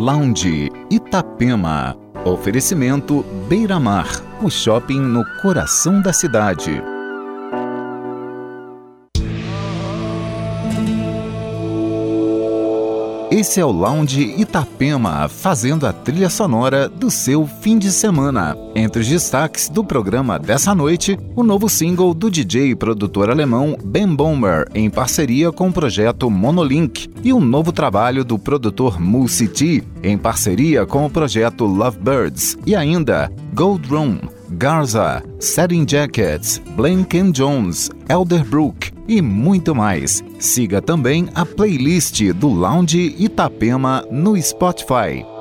Lounge Itapema. Oferecimento Beira Mar, o shopping no coração da cidade. Esse é o Lounge Itapema, fazendo a trilha sonora do seu fim de semana. Entre os destaques do programa dessa noite, o novo single do DJ e produtor alemão Ben Bomber, em parceria com o projeto Monolink, e o novo trabalho do produtor T, em parceria com o projeto Lovebirds, e ainda Gold Room, Garza, Setting Jackets, Blank Jones, Elderbrook e muito mais. Siga também a playlist do Lounge Itapema no Spotify.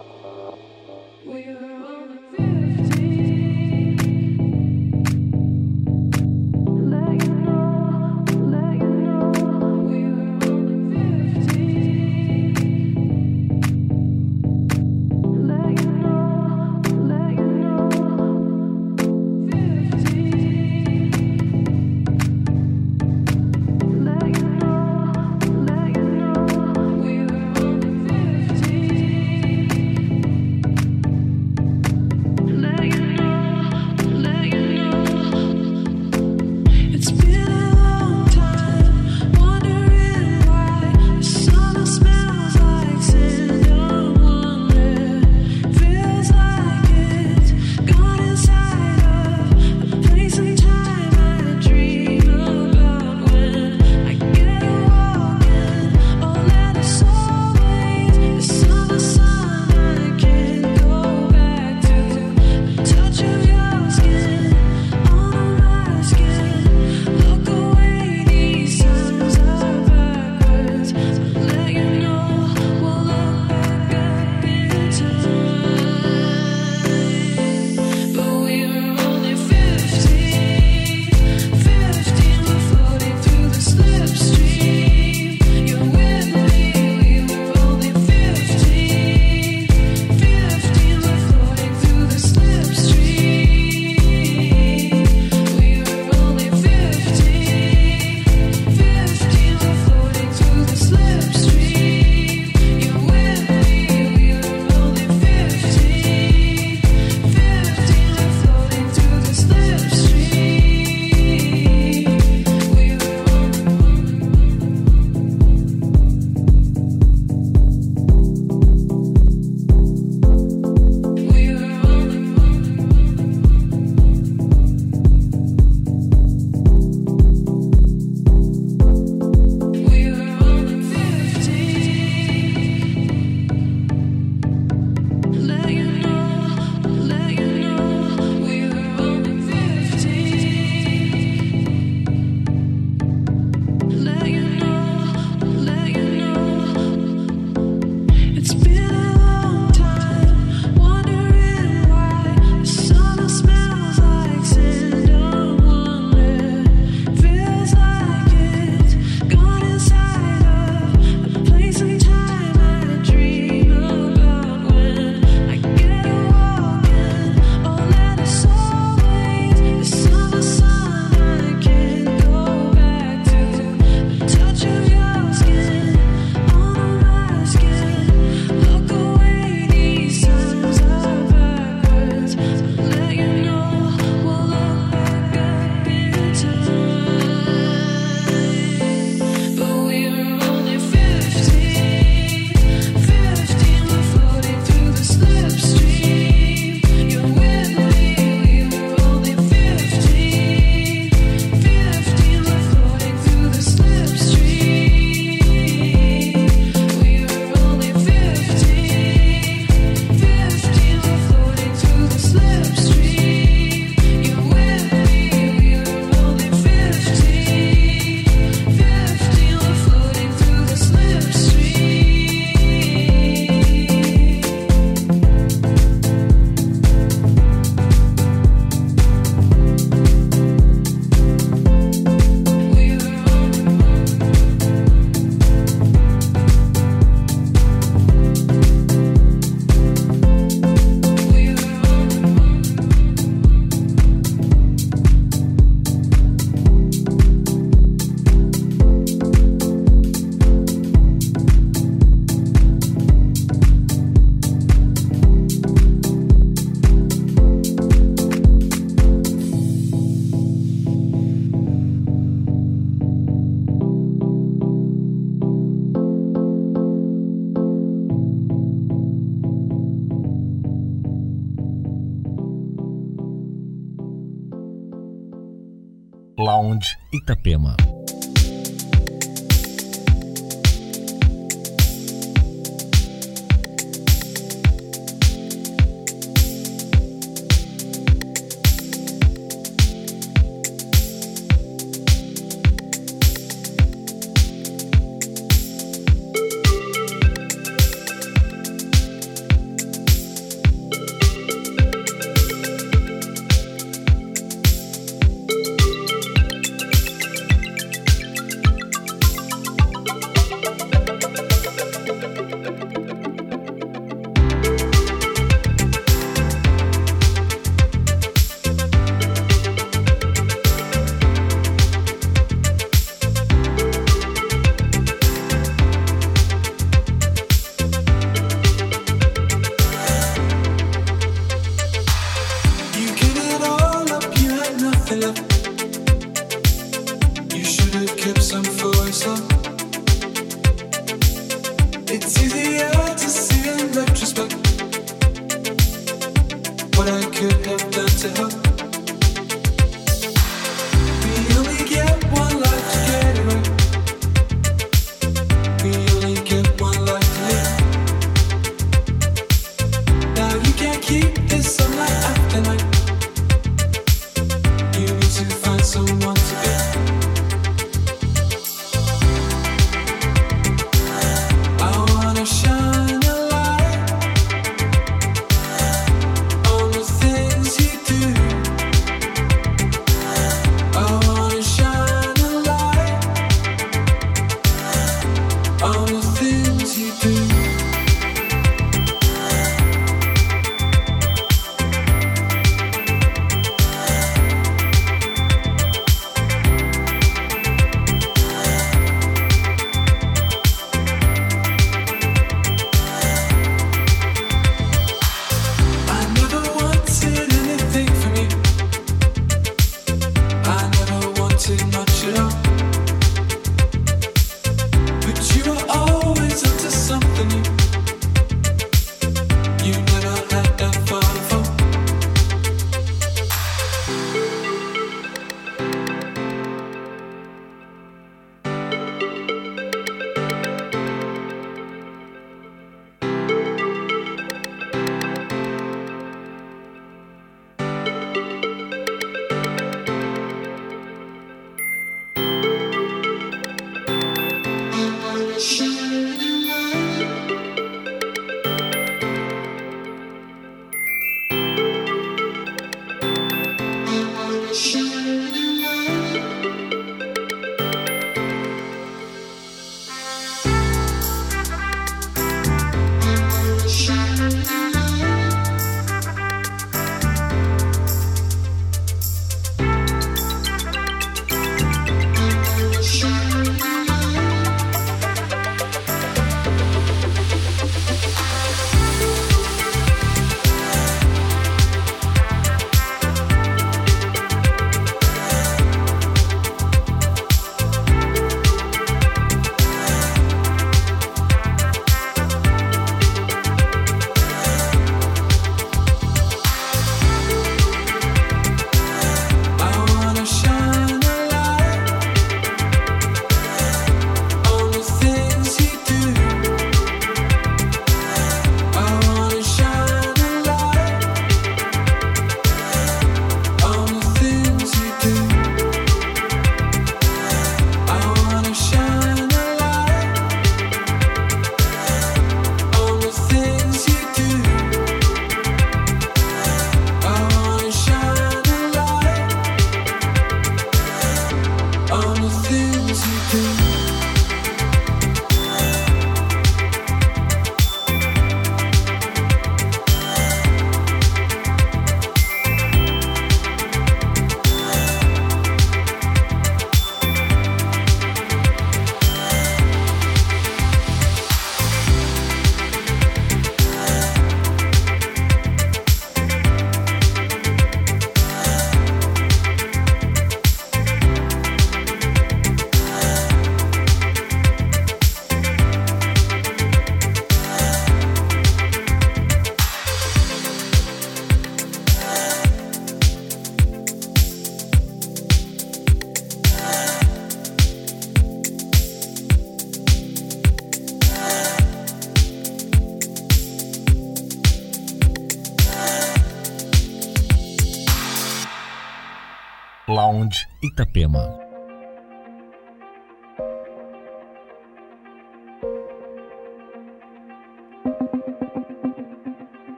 Itapema.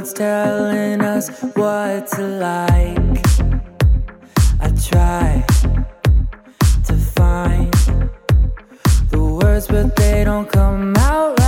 world's telling us what to like. I try to find the words, but they don't come out.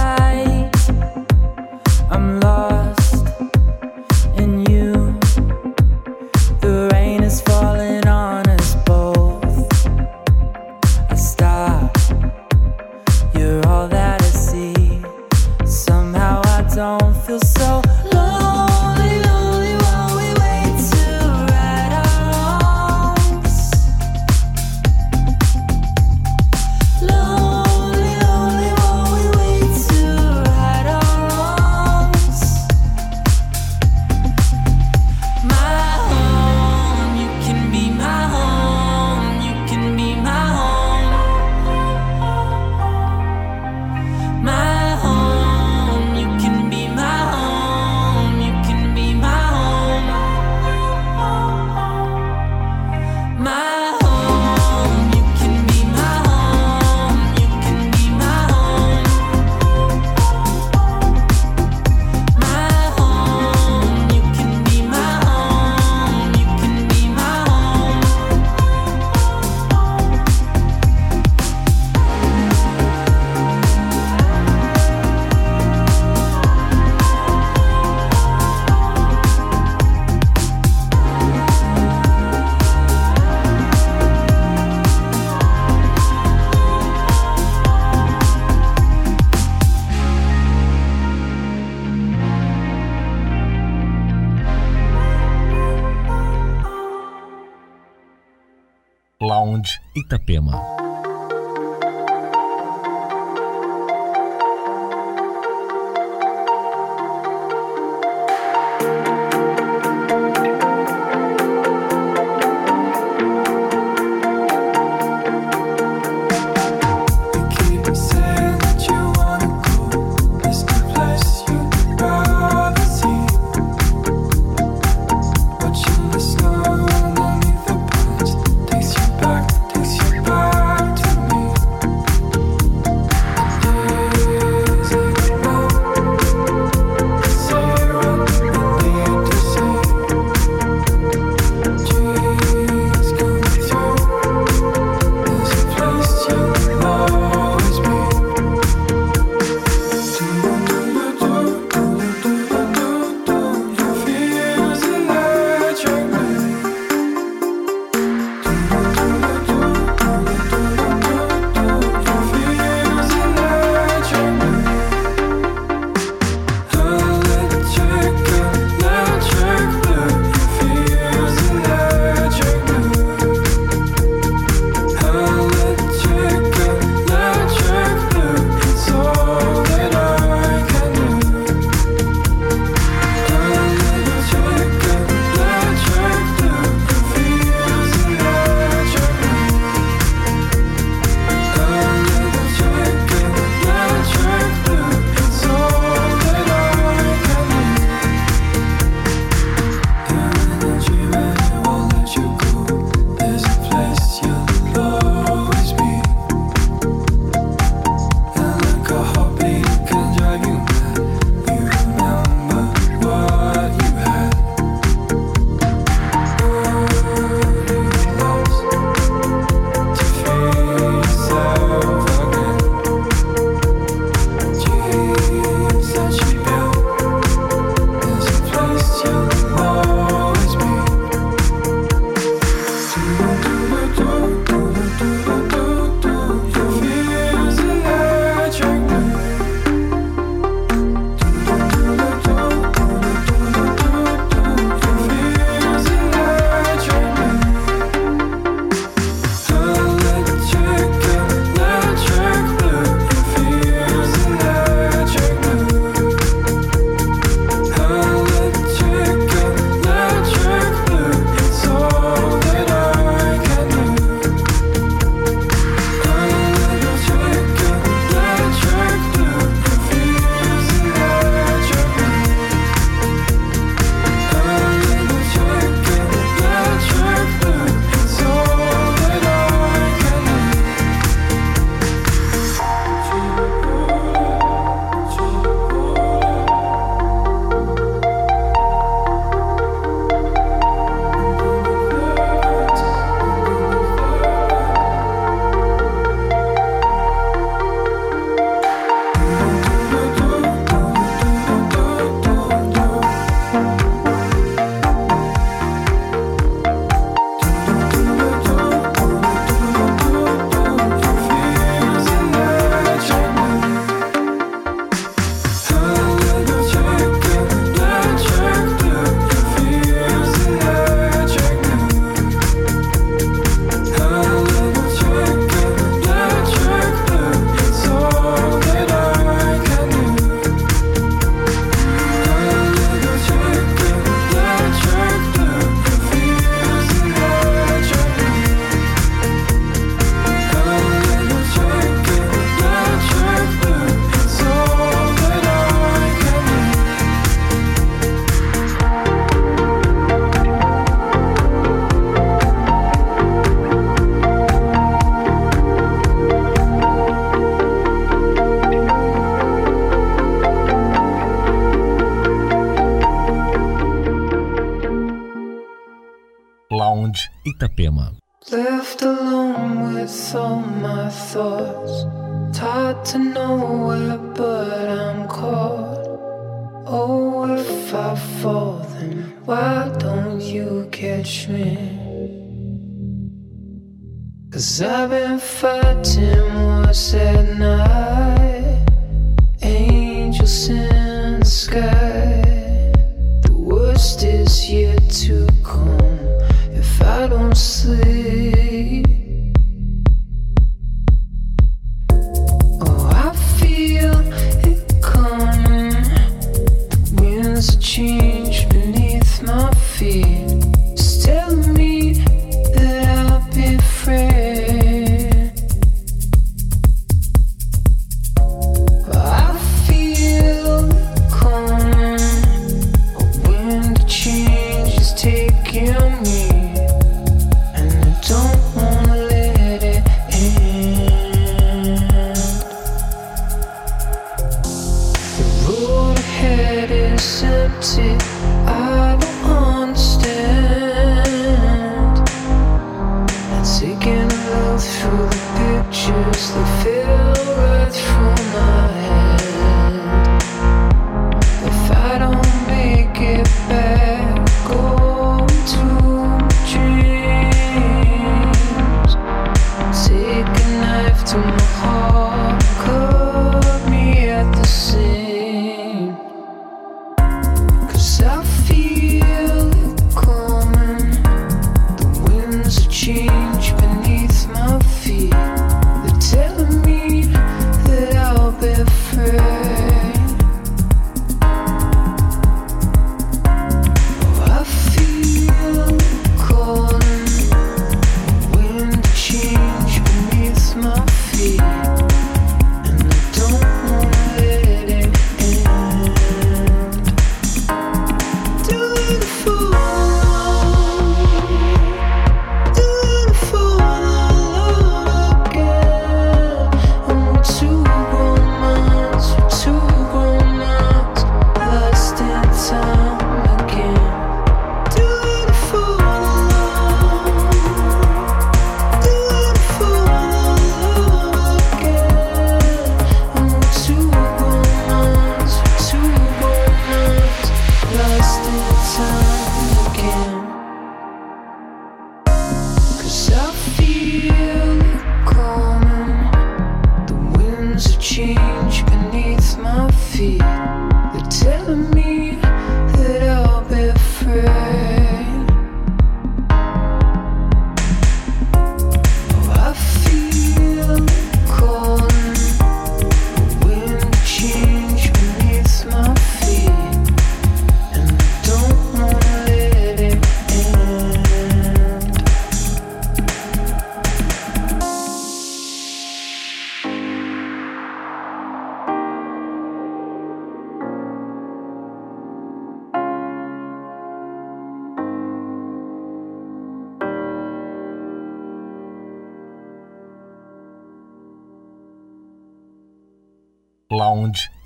Itapema.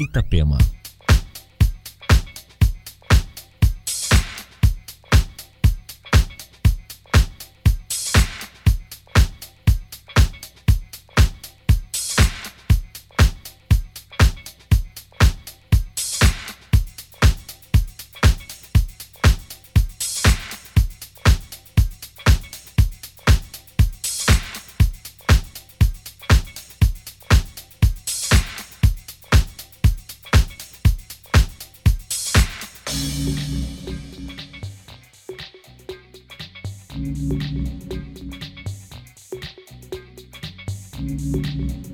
Itapema. Thank you.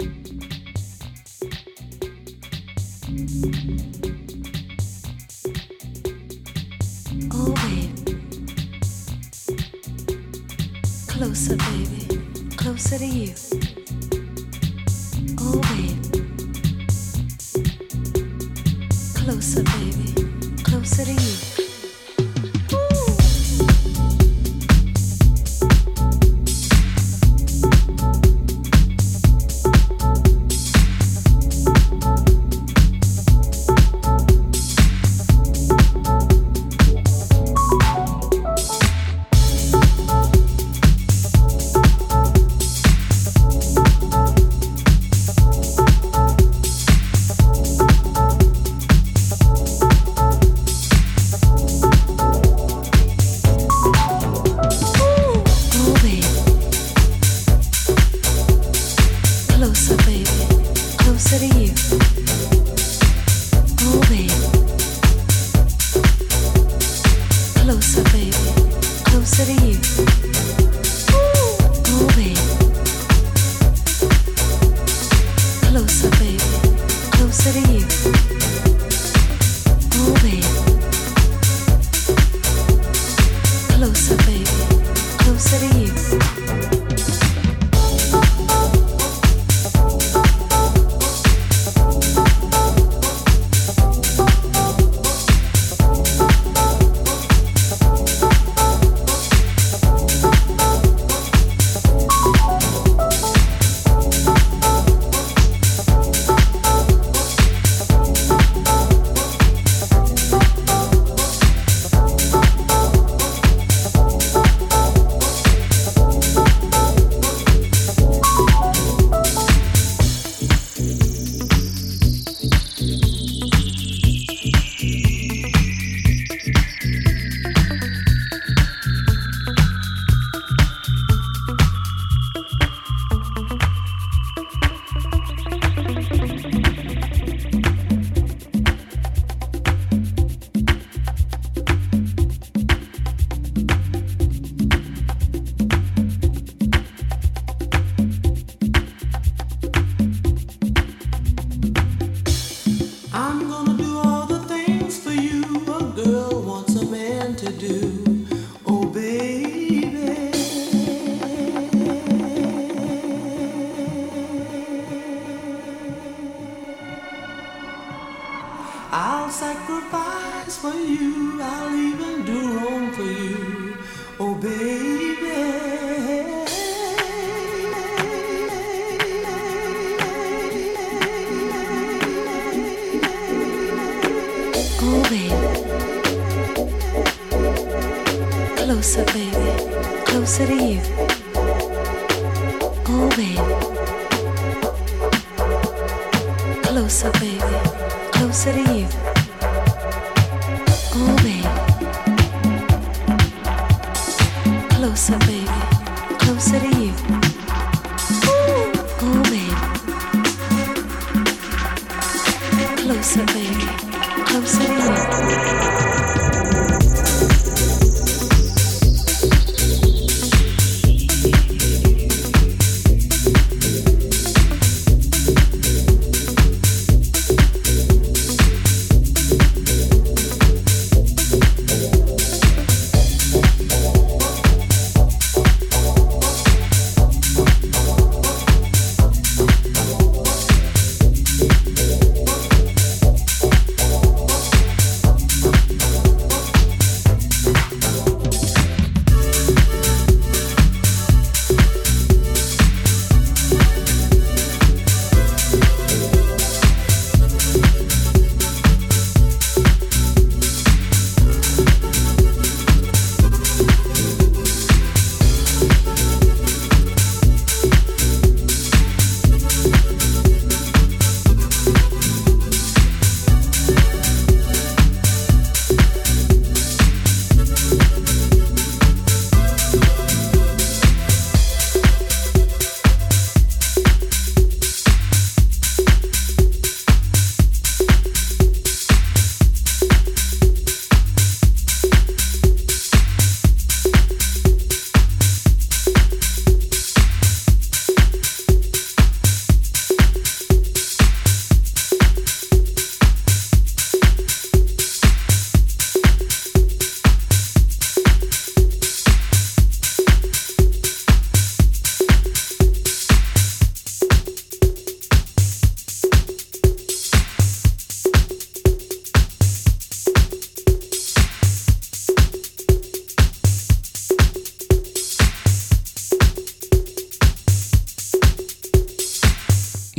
Closer, baby. Closer. baby.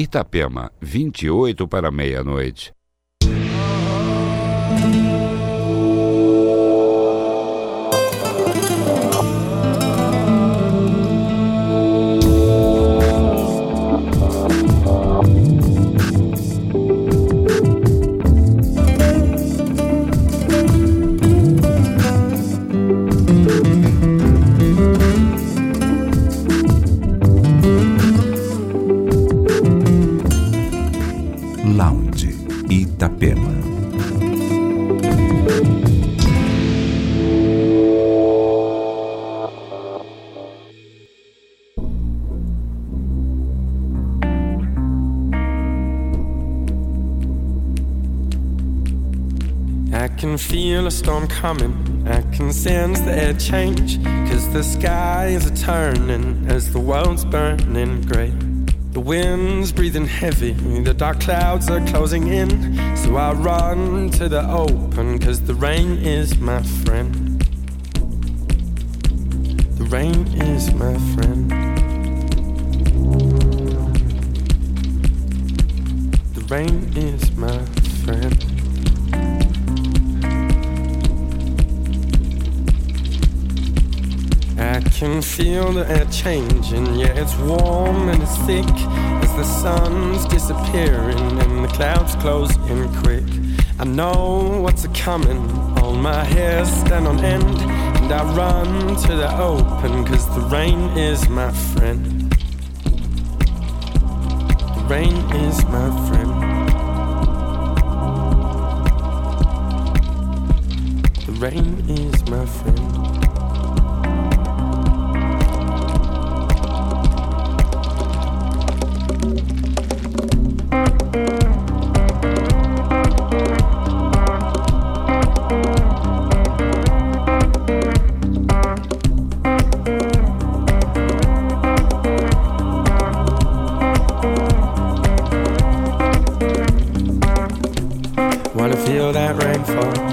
Itapema, 28 para meia-noite. coming. I can sense the change, cause the sky is a turning as the world's burning grey. The wind's breathing heavy, the dark clouds are closing in. So I run to the open, cause the rain is my friend. The rain is my friend. The rain is my feel the air changing. Yeah, it's warm and it's thick as the sun's disappearing and the clouds close in quick. I know what's a coming. All my hairs stand on end, and I run to the open, cause the rain is my friend. The rain is my friend. The rain is my friend. Oh.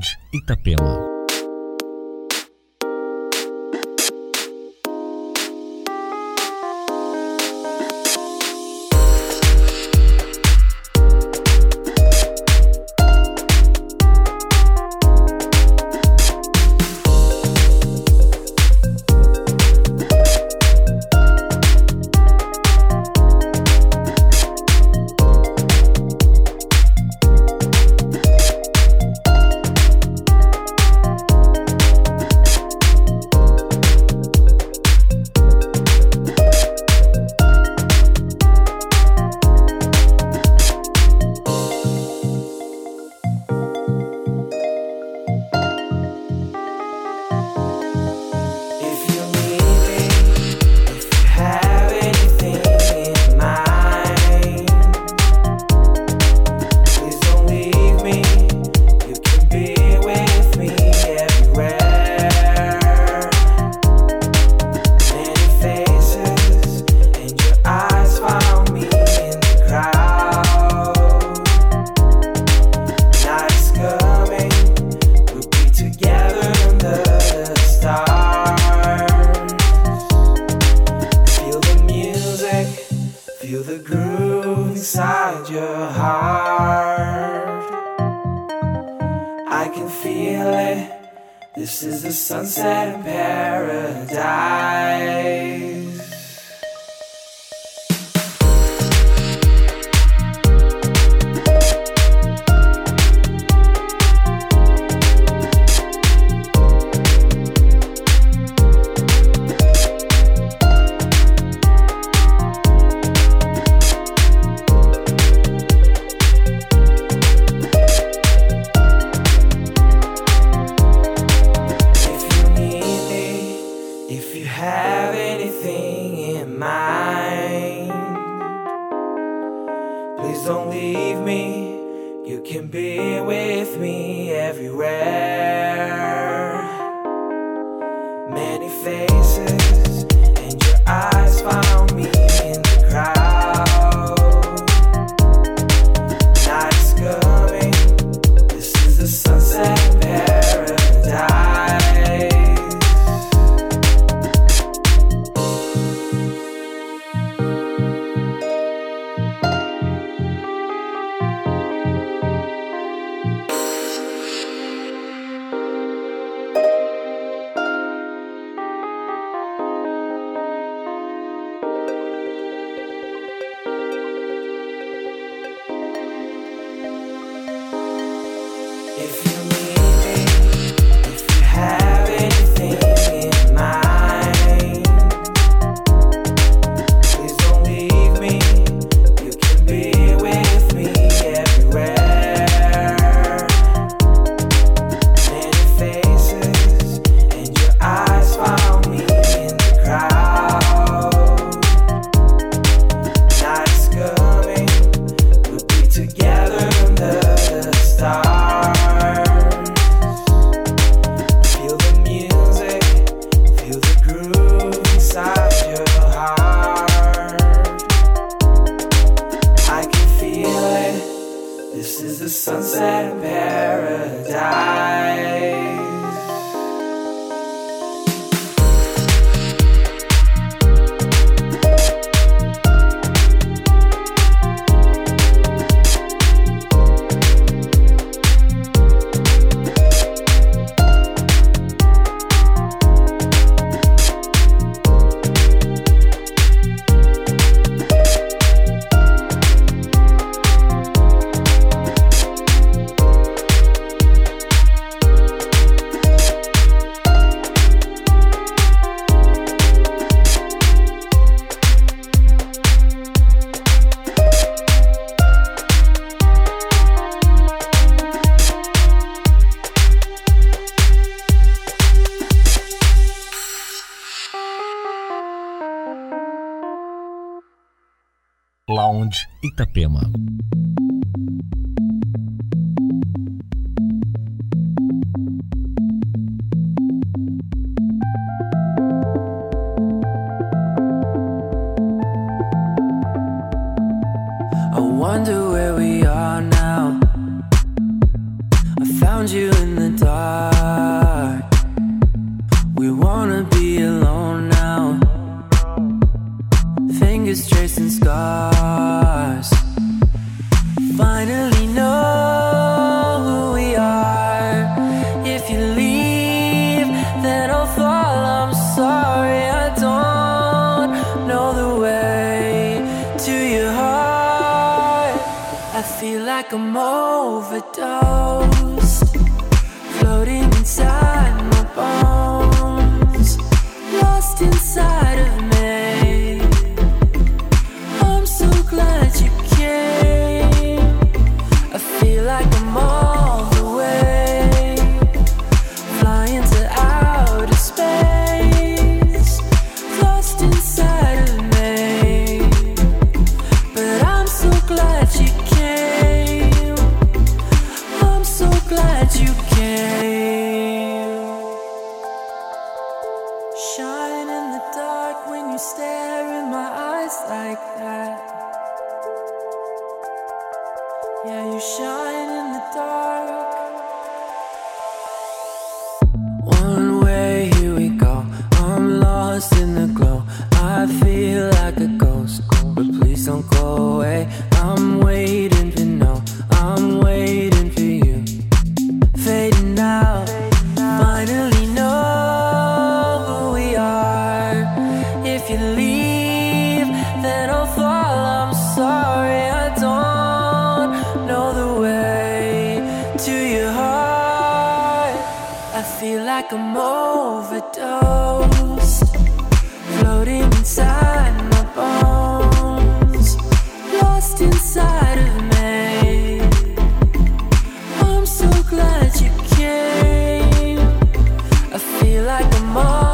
Saúde Itapema. Sunset in paradise. Wonder where we are into your heart. I feel like I'm overdosed, floating inside my bones, lost inside of me. I'm so glad you came. I feel like I'm.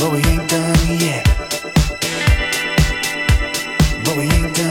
but we ain't done yet. But we ain't done.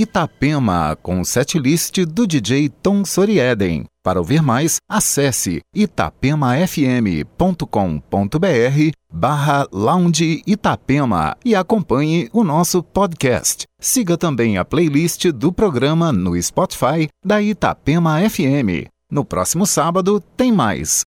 Itapema com o setlist do DJ Tom Sorieden. Para ouvir mais, acesse itapemafm.com.br barra Lounge Itapema e acompanhe o nosso podcast. Siga também a playlist do programa no Spotify da Itapema FM. No próximo sábado tem mais